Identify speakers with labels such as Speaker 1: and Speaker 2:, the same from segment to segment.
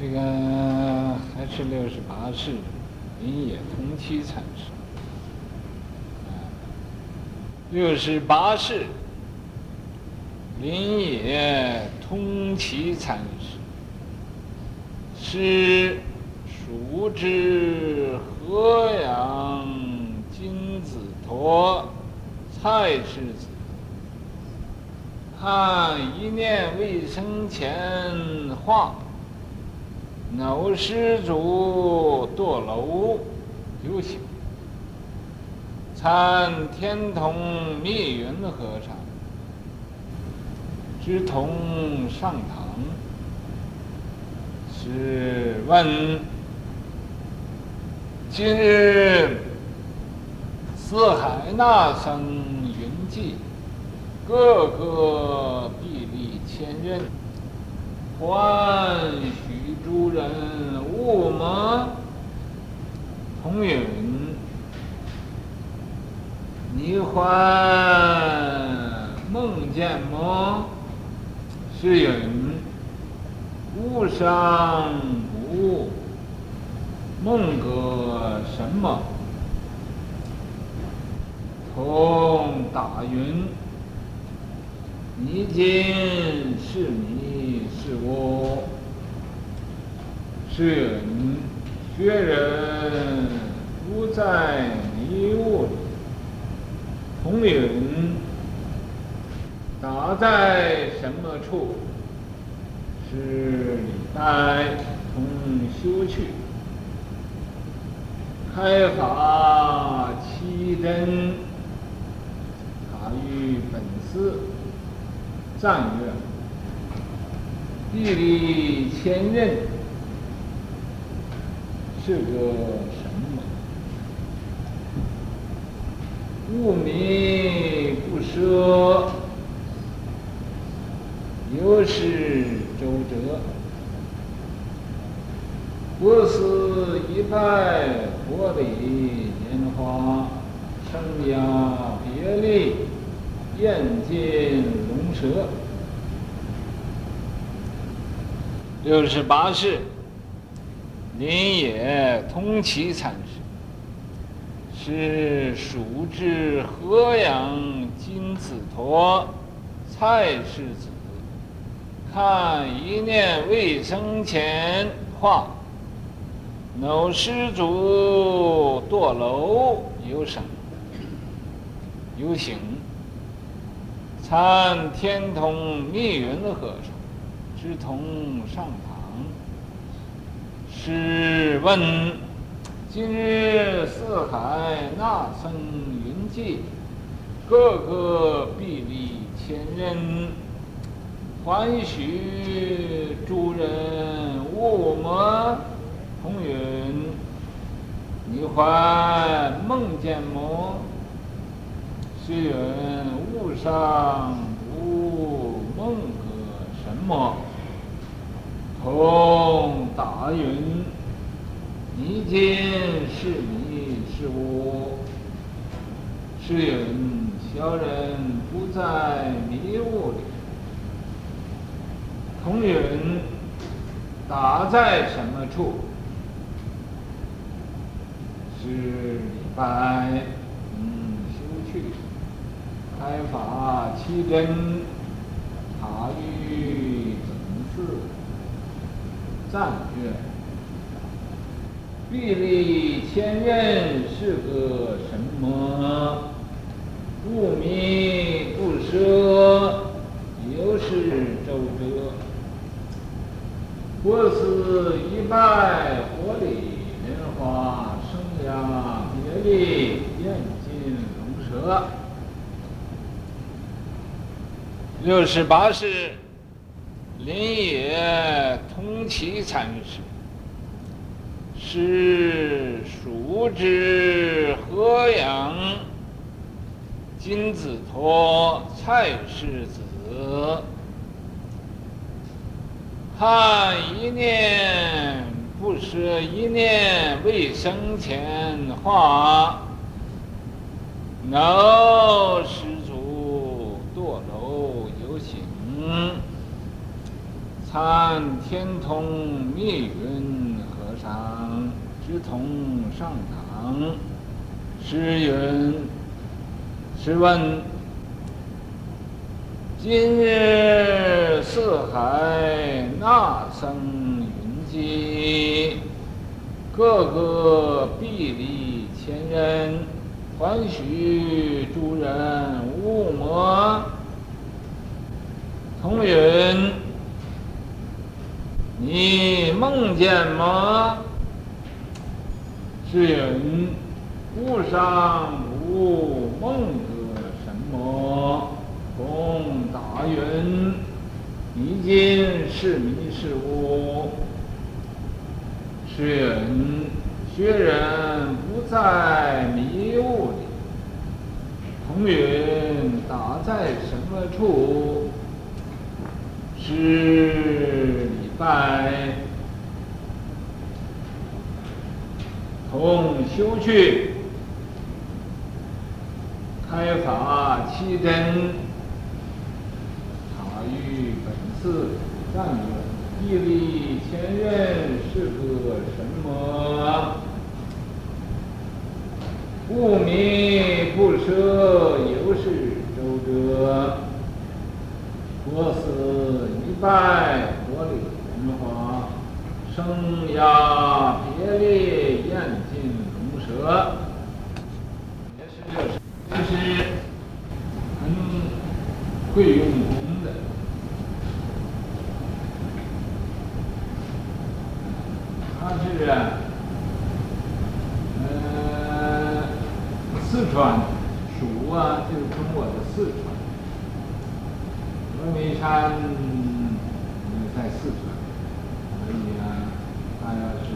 Speaker 1: 这个还是六十八世林野通期禅师。六十八世林野通期禅师，是熟知河阳金子陀蔡氏子。看一念未生前话，脑施主堕楼有形。参天童密云和尚，知同上堂，是问：今日四海那僧云集，个个臂力千仞，欢许诸人悟么？同云。你还梦见么？是云：悟上不悟，梦个什么？同打云：你今是迷是我？是人：学人不在迷悟里。同云，答在什么处？是礼拜同修去，开法七真，塔于本寺，赞曰：臂力千仞，这个。悟迷不舍，又是周折。过此一派佛礼莲花，生涯别离，厌尽龙蛇。六十八式，林野通其禅师。是叔侄河阳金子陀蔡氏子，看一念未生前话，某施主堕楼有生有形，参天童密云和尚，知同上，是问。今日四海那僧云集，个个臂力千仞，欢许诸人悟么？同云：你还梦见么？虚云：悟上不，梦个什么？同答云。你今是迷是悟？是云小人不在迷雾里。同云答在什么处？是礼拜嗯修去，开法七真，塔于本寺，赞曰。臂力千仞是个什么？不迷不舍，有是周折。过此一拜佛礼莲花，生涯别离，厌尽龙蛇。六十八世，临野通期禅师。是叔侄河阳金子托蔡氏子，看一念不舍一念未生前话，脑施主堕楼有形，参天童密云和尚之同上堂，诗云：试问，今日四海那僧云集，个个壁立千人，欢许诸人勿魔。同云，你梦见么？是云，吾上无梦得什么。公答云，你今是迷是悟？是云，学人不在迷雾里。同云，答在什么处？是在同修去开法七真，法与本次善缘，毅力坚韧是个什么？不迷不奢，尤是周折。我死一拜，佛礼。声压别离，严禁龙蛇。也是这是，这是很会用功的。他是呃四川蜀啊，就是中国的四川。峨眉山在四川，所以啊，他要是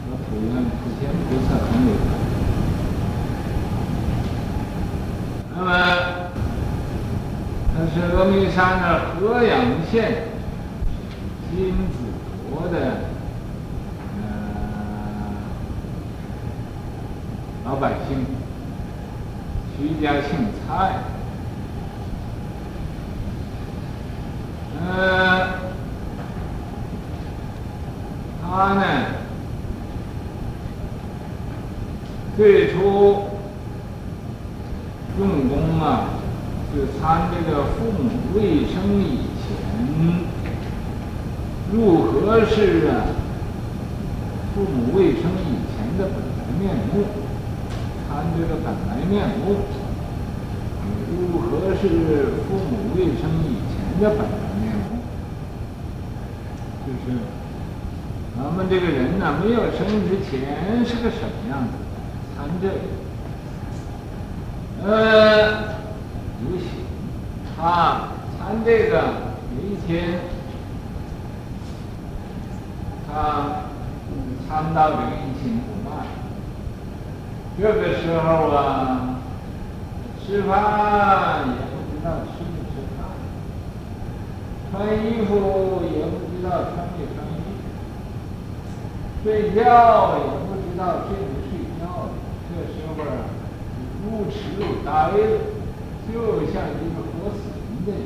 Speaker 1: 和普愿普贤菩萨很有缘。那么，他是峨眉山的河阳县金子沱的呃老百姓，徐家姓蔡。呃，他呢，最初用功啊，就参这个父母未生以前，如何是啊？父母未生以前的本来面目，参这个本来面目，如何是父母未生以前的本来面目？就是，咱们这个人呢，没有生之前是个什么样子？参这个，呃，有喜，啊，参这个有一天，他参到这个一心不乱，这个时候啊，吃饭也不知道吃不吃饭，穿衣服也不。不知道穿没穿睡觉也不知道睡没睡觉。这时候啊，如痴如呆，就像一个活死人的人。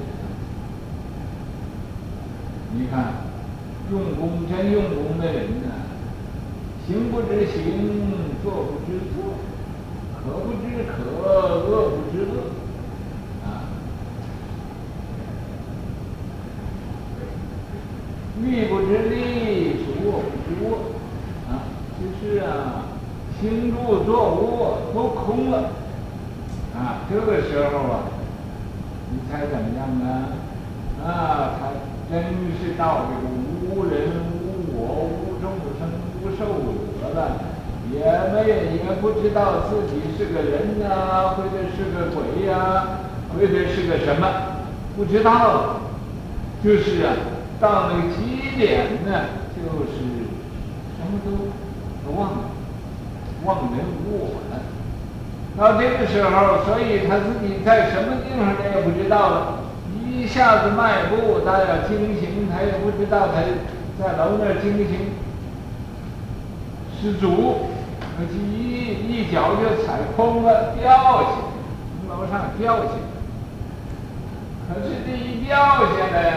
Speaker 1: 你看，用功真用功的人呢，行不知行，坐不知坐，渴不知渴，饿不知饿。立不知立，坐不知卧，啊，就是啊，行住坐卧都空了，啊，这个时候啊，你猜怎么样呢？啊，他真是到这个无人无我无众生无寿者了，也没也不知道自己是个人呐、啊，或者是个鬼呀、或者是个什么，不知道，就是啊。到那个极点呢，就是什么都都忘了，忘人无我了。到这个时候，所以他自己在什么地方他也不知道了。一下子迈步，他要惊醒，他也不知道他在楼那儿惊醒，失足，可是一一脚就踩空了，掉下去，从楼上掉下来。可是这一掉下来呀。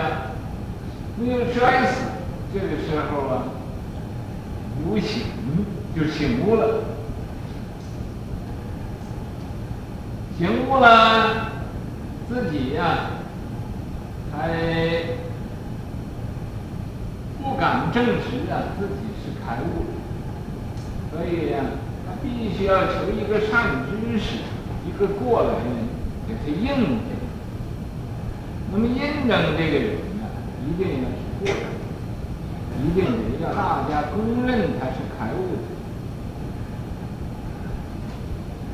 Speaker 1: 没有摔死，这个时候啊，不醒就醒悟了，醒悟了，自己呀、还不敢证实啊自己是开悟，所以呀、啊，他必须要求一个善知识，一个过来人给他印证。那么印证这个人呢，一定要是过来人。一定得要大家公认他是开悟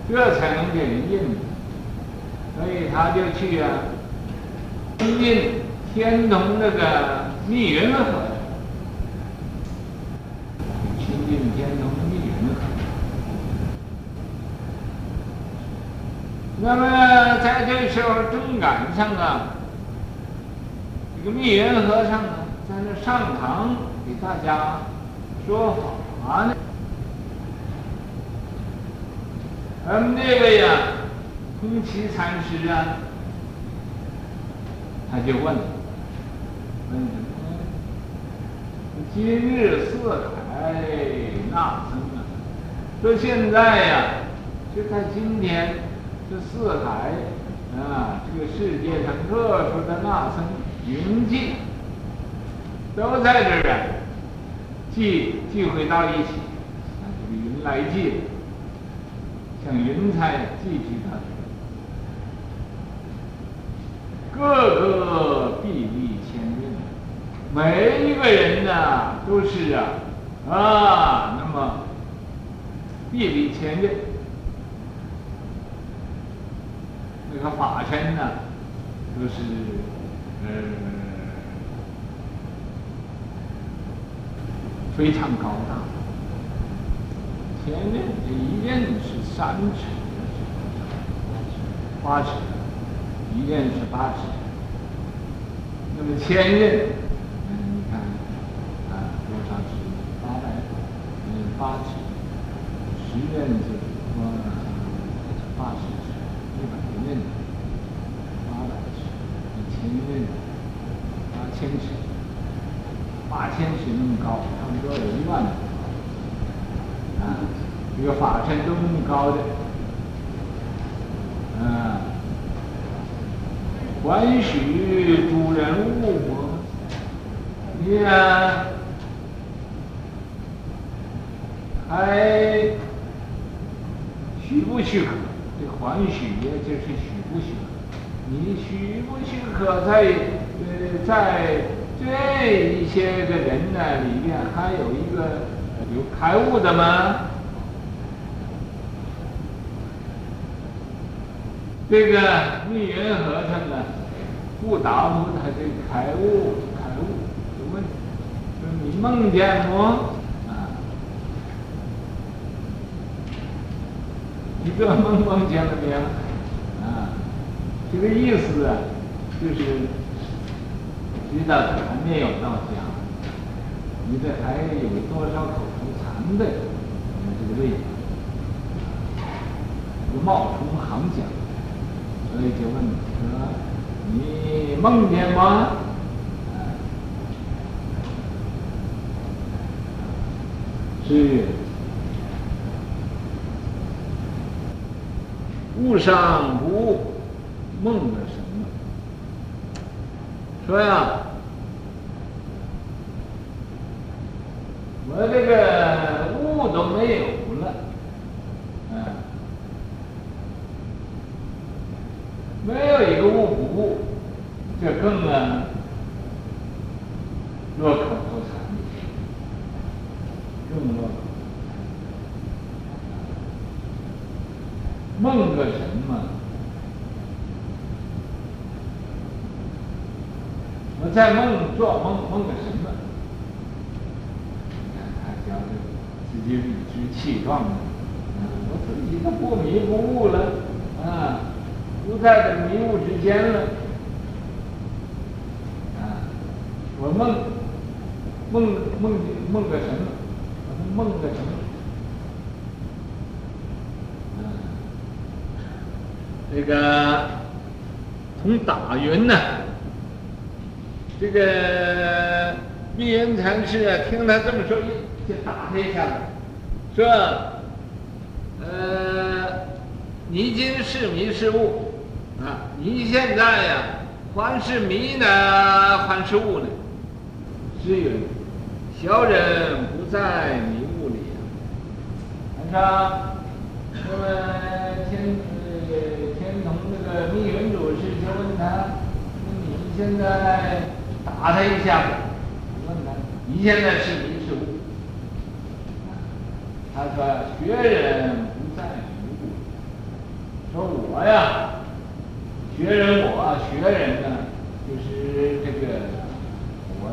Speaker 1: 的，这才能给人印。所以他就去啊，亲近天童那个密云和尚，亲近天童密云和尚。那么在这时候正赶上啊，这个密云和尚呢，在那上堂。给大家说法呢，咱们这个呀，空祺禅师啊，他就问，问什么？今日四海纳僧啊，说现在呀，就在今天，这四海啊，这个世界上特殊的纳僧云集，都在这儿啊。聚聚会到一起，像这个云来聚，像云彩聚集到这，个个臂力千仞，每一个人呢都是啊啊，那么臂力千仞，那个法身呢都是嗯。非常高大，千仞这一仞是三尺，八尺，一任是八尺，那么千仞，嗯，你看，啊，多少尺？八百，嗯，八尺，十任就是说八十尺，一百任，八百尺，一千仞，八千尺，八千尺那么高。差不多有一万啊，这个法身都那么高的，啊，还许主人物我？你啊，还许不许可？这还许也就是许不许可？你许不许可在呃在？这一些个人呢，里面还有一个有开悟的吗？这个密云和尚呢，不答复他这开悟，开悟就问说你梦见么？啊，你这梦梦见了没有？啊，这个意思啊，就是。知道还没有到家，你这还有多少口头禅的？你这个位置，就冒充行讲，所以就问说：“你梦见吗？”是，悟上不悟，梦了什么？说呀。我这个悟都没有了，嗯，没有一个，更啊，落口头禅，更落。梦个什么？我在梦做梦，梦个什么？自己理直气壮的，啊，我自己都不迷不悟了，啊，不在这迷雾之间了，啊，我梦，梦梦梦个什么？我梦个什么？这个从打云呢，这个。密云禅师啊，听他这么说，就打他一下子，说：“呃，你今是迷是悟啊？你现在呀，还是迷呢，还是悟呢？是有小人不在迷雾里。他说，那么天呃天童那个密云祖师就问他：那你现在打他一下子？”你现在是迷是悟？他说：“学人不在迷悟。”说我呀，学人我学人呢，就是这个，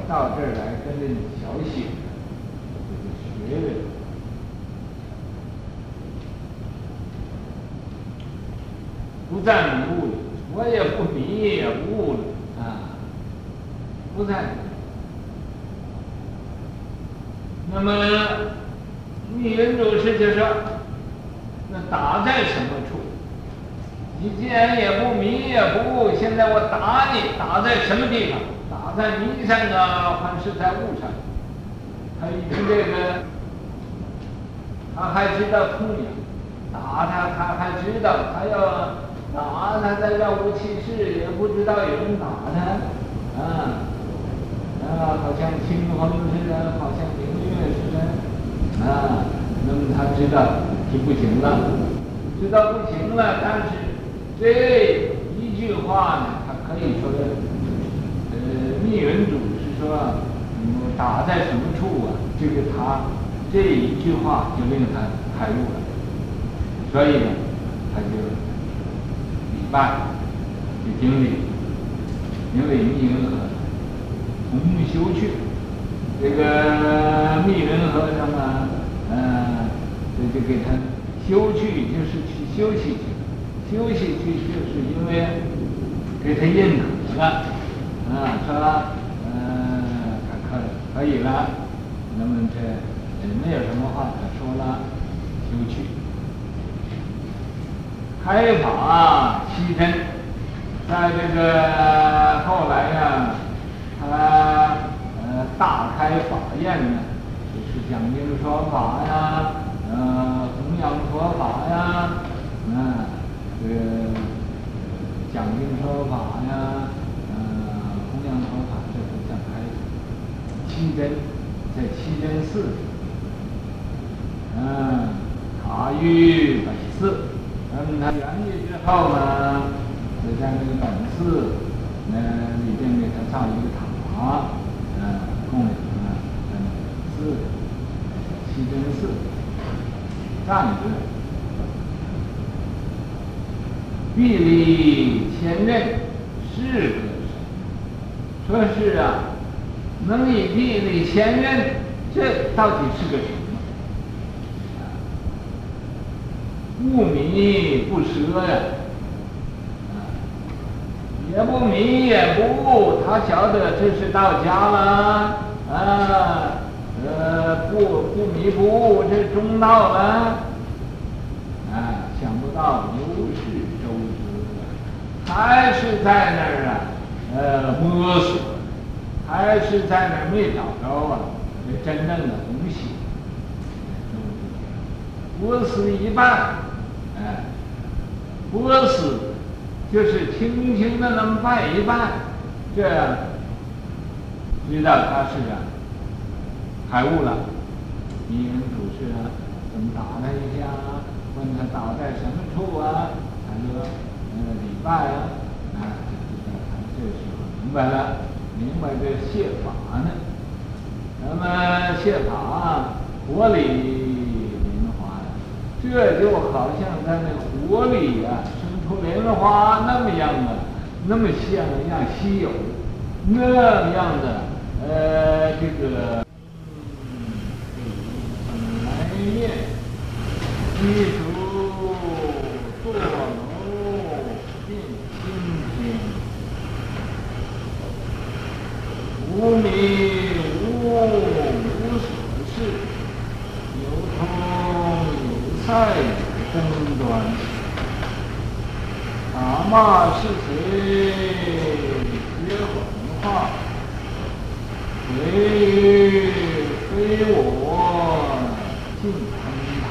Speaker 1: 到这儿来跟着你学习，这个学人不在迷悟了，我也不迷也不悟了啊，不在。那么，密云祖师就说：“那打在什么处？你既然也不迷也不悟，现在我打你，打在什么地方？在迷上啊，还是在悟上？”他一听这个，他还知道痛痒，打他他还知道，他要打他在这无其事，也不知道有人打他，啊，啊，好像清风似的，好像明月似的。啊，那么他知道是不行了，知道不行了，但是这一句话呢，他可以说的，密云祖是说，嗯，打在什么处啊？这个他这一句话就令他开悟了，所以呢，他就礼拜就经历，因为密云和同修去。这个密云和尚啊，嗯、呃，就就给他修去，就是去休息去，休息去，就是因为给他认可了，啊，说，嗯、呃，可可以了，那么这也没有什么话可说了，休去。开法七真，在这个后来呀、啊，他。大开法宴呢，就是讲经说法呀，呃，弘扬佛法呀，啊、这个讲经说法呀，呃，弘扬佛法，这都叫开七真，在七真寺，嗯，塔于本寺，那么他圆寂之后呢，就在这个本寺，那里边给他造一个塔。嗯供养啊，是七真寺，站着，壁立千仞，是个？说是啊，能以壁立千仞，这到底是个什么？不迷不舍呀，啊，也不迷也不悟，他晓得这是到家了。啊，呃，不不迷不悟，这是中道了。啊，想不到如是周知，还是在那儿啊，呃，摸索，还是在那没找着啊，没真正的东西。不思一半，哎，不思就是轻轻的能拜一拜，这样。知道他是啊，开悟了。密云祖师啊，怎么打他一下？问他打在什么处啊？他说：“呃，礼拜啊，啊，就知道他这时候明明白了，明白这谢法呢。那么谢法啊，火里莲花呀，这就好像在那火里呀、啊，生出莲花那么样啊，那么像样稀有，那样的。”呃，这个，嗯，来念，一竹坐楼定心经，无迷无无所事，有通有赛有争端，打骂、是谁？接混话。非非我净空谈，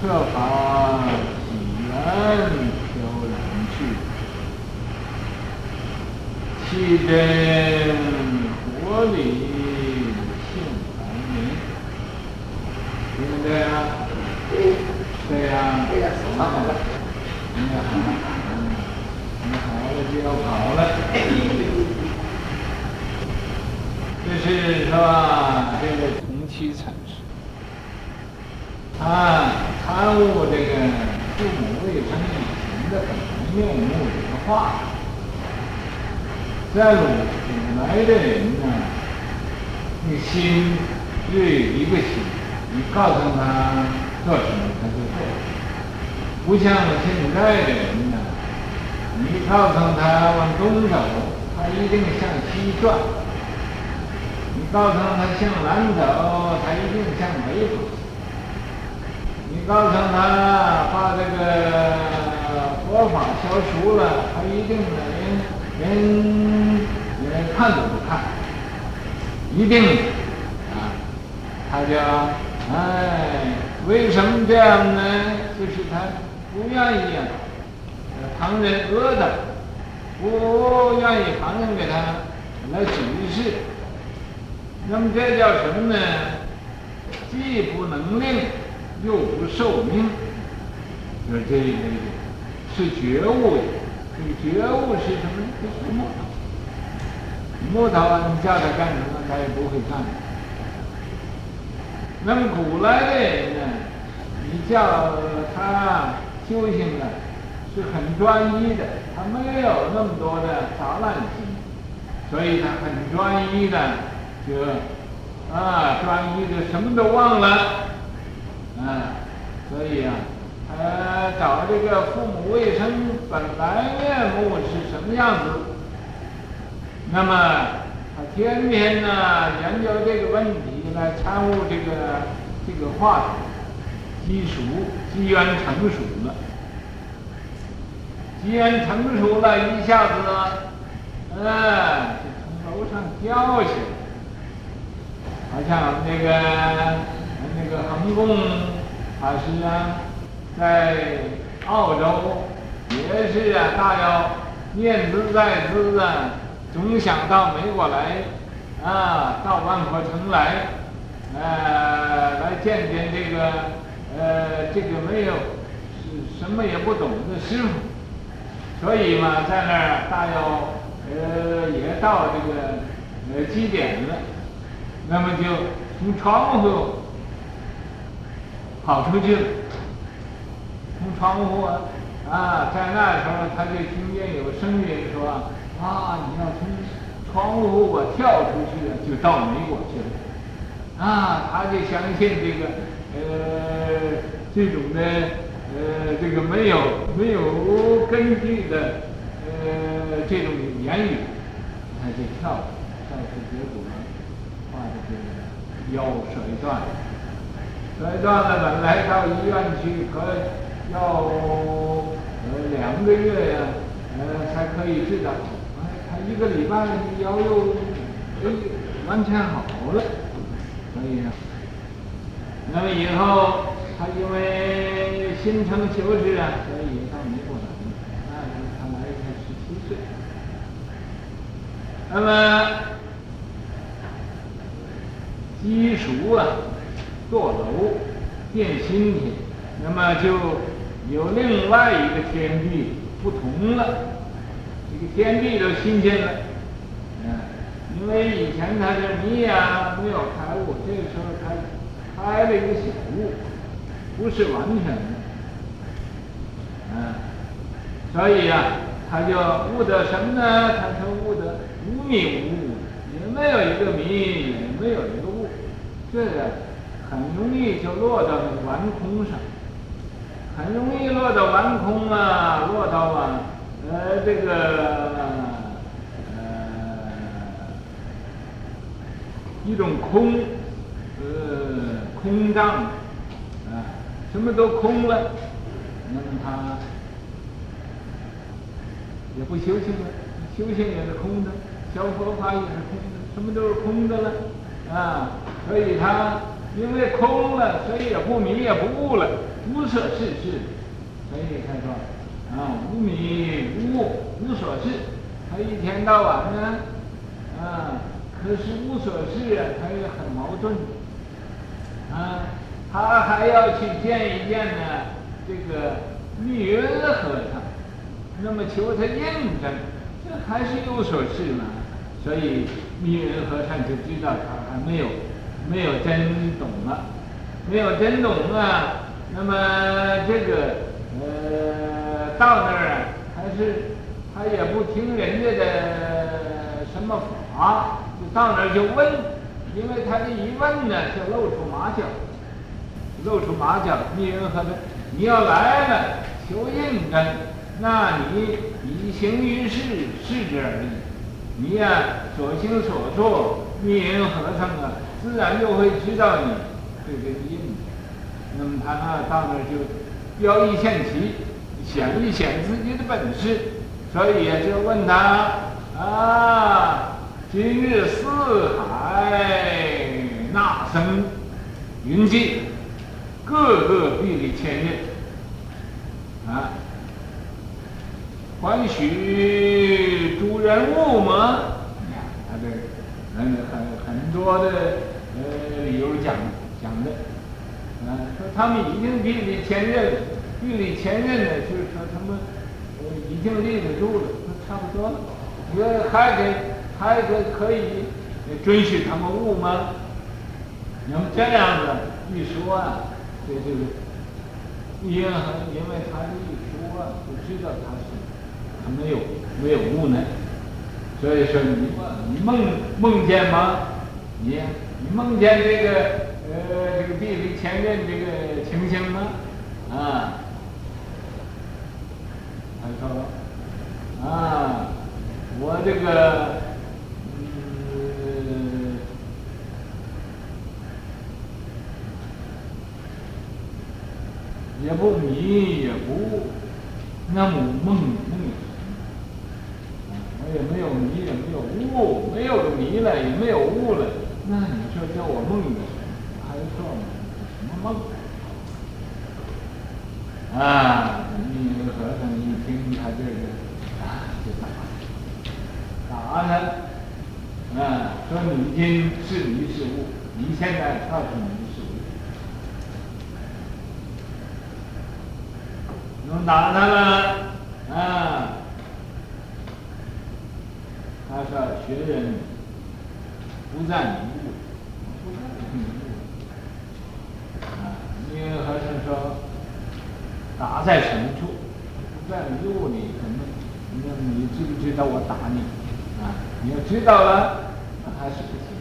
Speaker 1: 设法几人飘然去，气真活理性难明，对不对啊？对呀，
Speaker 2: 对呀，好了，
Speaker 1: 你好，嗯，你好了就要跑了。就是说，这个同期产生，啊，贪污这个父母未生以前的本面目这个话，在鲁古来的人呢，你心对一个心，你告诉他做什么他就做，不像现在的人呢，你告诉他往东走，他一定向西转。你告诉他向南走，他一定向北走。你告诉他把这个佛法消除了，他一定能连连看都不看，一定啊，他就哎，为什么这样呢？就是他不愿意啊，旁人讹的，不愿意旁人给他来指示。那么这叫什么呢？既不能令，又不受命，就是这一类的，是觉悟的。这个觉悟是什么？就是木头。木头，你叫他干什么，他也不会干。那么古来的人呢，你叫他修行的，是很专一的，他没有那么多的杂乱心，所以他很专一的。就啊，专一的什么都忘了，啊，所以啊，呃，找这个父母未生本来面目是什么样子，那么他天天呢研究这个问题来参悟这个这个话题，机熟机缘成熟了，机缘成熟了，一下子，嗯、就从楼上掉下来。好像那个那个恒公法师啊，在澳洲也是啊，大妖念兹在兹啊，总想到美国来啊，到万佛城来，呃，来见见这个呃这个没有是什么也不懂的师傅，所以嘛，在那儿大妖呃也到这个呃基点了。那么就从窗户跑出去了，从窗户啊，啊，在那时候他就听见有声音说：“啊，你要从窗户我跳出去了，就到美国去了。”啊，他就相信这个呃这种的呃这个没有没有根据的呃这种言语，他就跳了跳出结果呢。把这个腰摔断了，摔断了，本来到医院去可要呃两个月呀，呃才可以治疗。哎，他一个礼拜腰又哎完全好了，所以呢，那么以后他因为心诚求是啊，所以到美国来了。那时候他来才十七岁，那么。机熟啊，坐楼垫心，那么就有另外一个天地不同了，这个天地都新鲜了，嗯，因为以前他是迷啊，没有开悟，这个时候他开了一个小悟，不是完全的，嗯，所以、啊，他就悟得什么呢？他说悟得无迷无悟，也没有一个迷，也没有一个。这个很容易就落到顽空上，很容易落到顽空啊，落到啊，呃，这个呃一种空，呃，空障，啊、什么都空了，那么他也不修行了，修行也是空的，小佛法也是空的，什么都是空的了，啊，所以他因为空了，所以也不迷也不悟了，无所事事，所以他说啊，无迷无悟无所事，他一天到晚呢，啊，可是无所事啊，他也很矛盾，啊，他还要去见一见呢，这个密云和尚，那么求他印证，这还是有所事嘛。所以密云和尚就知道他还没有没有真懂了，没有真懂啊。那么这个呃到那儿啊，还是他也不听人家的什么法，就到那儿就问，因为他这一问呢，就露出马脚，露出马脚。密云和尚，你要来了求印证，那你以行于事，是之而已。你呀、所行所作，密云和尚啊，自然就会知道你这个印。那么他呢，到那就标一现旗，显一显自己的本事，所以，就问他啊，今日四海那生云集，个个臂力千仞啊。欢许诸人物吗？他这很很很多的呃理由讲讲的，啊，说他们已经臂力千仞，臂力千仞呢，就是说他们呃已经立得住了，那差不多了。你说还给还给可以准许他们悟吗？那么这样子一说啊，这这个因为因为他这一说啊，就知道他是。他没有没有悟呢，所以说你你梦梦见吗？你你梦见这个呃这个臂力千仞这个情形吗？啊，他说啊，我这个嗯也不迷也不，那么梦梦。也没有迷，也没有悟，没有迷了，也没有悟了。那你说叫我梦？梦？啊！密云和尚一听他这个，啊，就打他，打他，啊，说你今是迷是悟？你现在到底迷是悟？能打他了，啊！他说：“学人不在迷悟，不在迷悟。啊，密云和尚说：‘打在什么处？不在迷悟里，怎么？那你知不知道我打你？啊，你要知道了，那还是不行。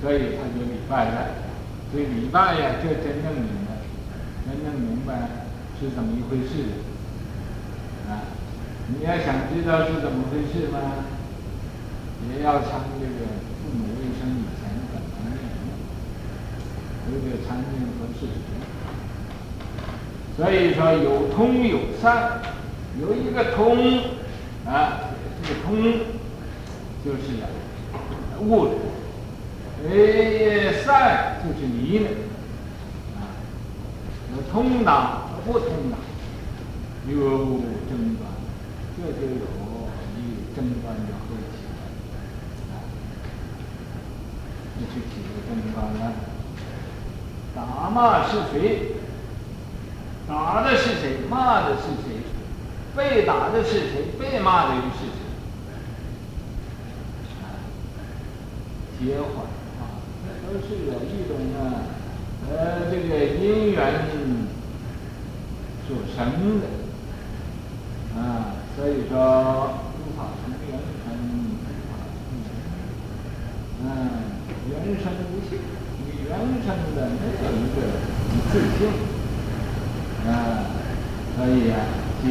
Speaker 1: 所以他就礼拜了。所以礼拜呀，就真正明白，真正明白是怎么一回事。啊。”你要想知道是怎么回事吗？也要参这个父母未生以前怎么样，有点参见和事实。所以说有通有散，有一个通啊，这个通就是悟了，哎，善就是迷了啊，通达不通达，有争端。这就有一争端就会起来，啊，就起了争端了。打骂是谁？打的是谁？骂的是谁？被打的是谁？被骂的又是谁？啊，结缓啊，这都是有一种呢，呃，这个因缘所生的啊。所以说，无法从缘生，无法从缘。嗯，缘生无性，你缘生的没有一个自性。啊，所以啊，结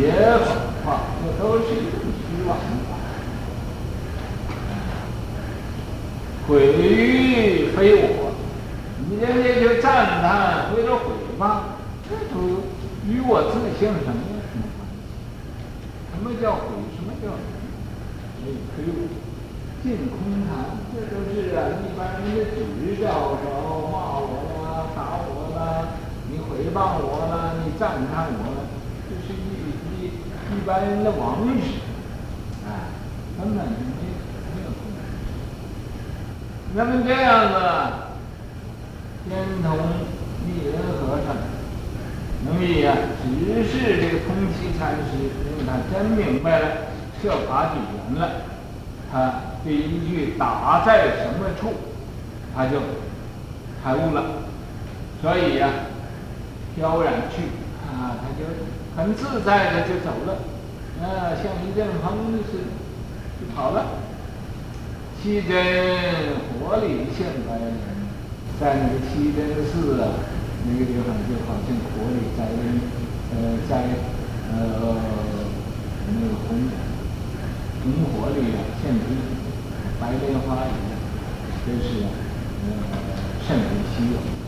Speaker 1: 法化，这都是一种虚妄毁誉非我，你人家就赞叹或者毁谤，这都与我自性什么什么关系？什么叫毁？什么叫毁？所以非我，净空谈，这都是啊一般人的指教说骂我了，打我了，你诽谤我了，你赞叹我了，这是一一一般人的往事，啊，根本就没有。那么这样子，天童密云和尚，能以啊指示这个通期禅师，因为他真明白了设法举缘了，他。这一句打在什么处，他就开悟了，所以呀、啊，飘然去啊，他就很自在的就走了，啊，像一阵风似的就跑了。七真火里现白莲，在那个七真寺啊，那个地方就好像火里摘呃在呃那个红红火里啊现白莲花一样，真是呃甚为稀有。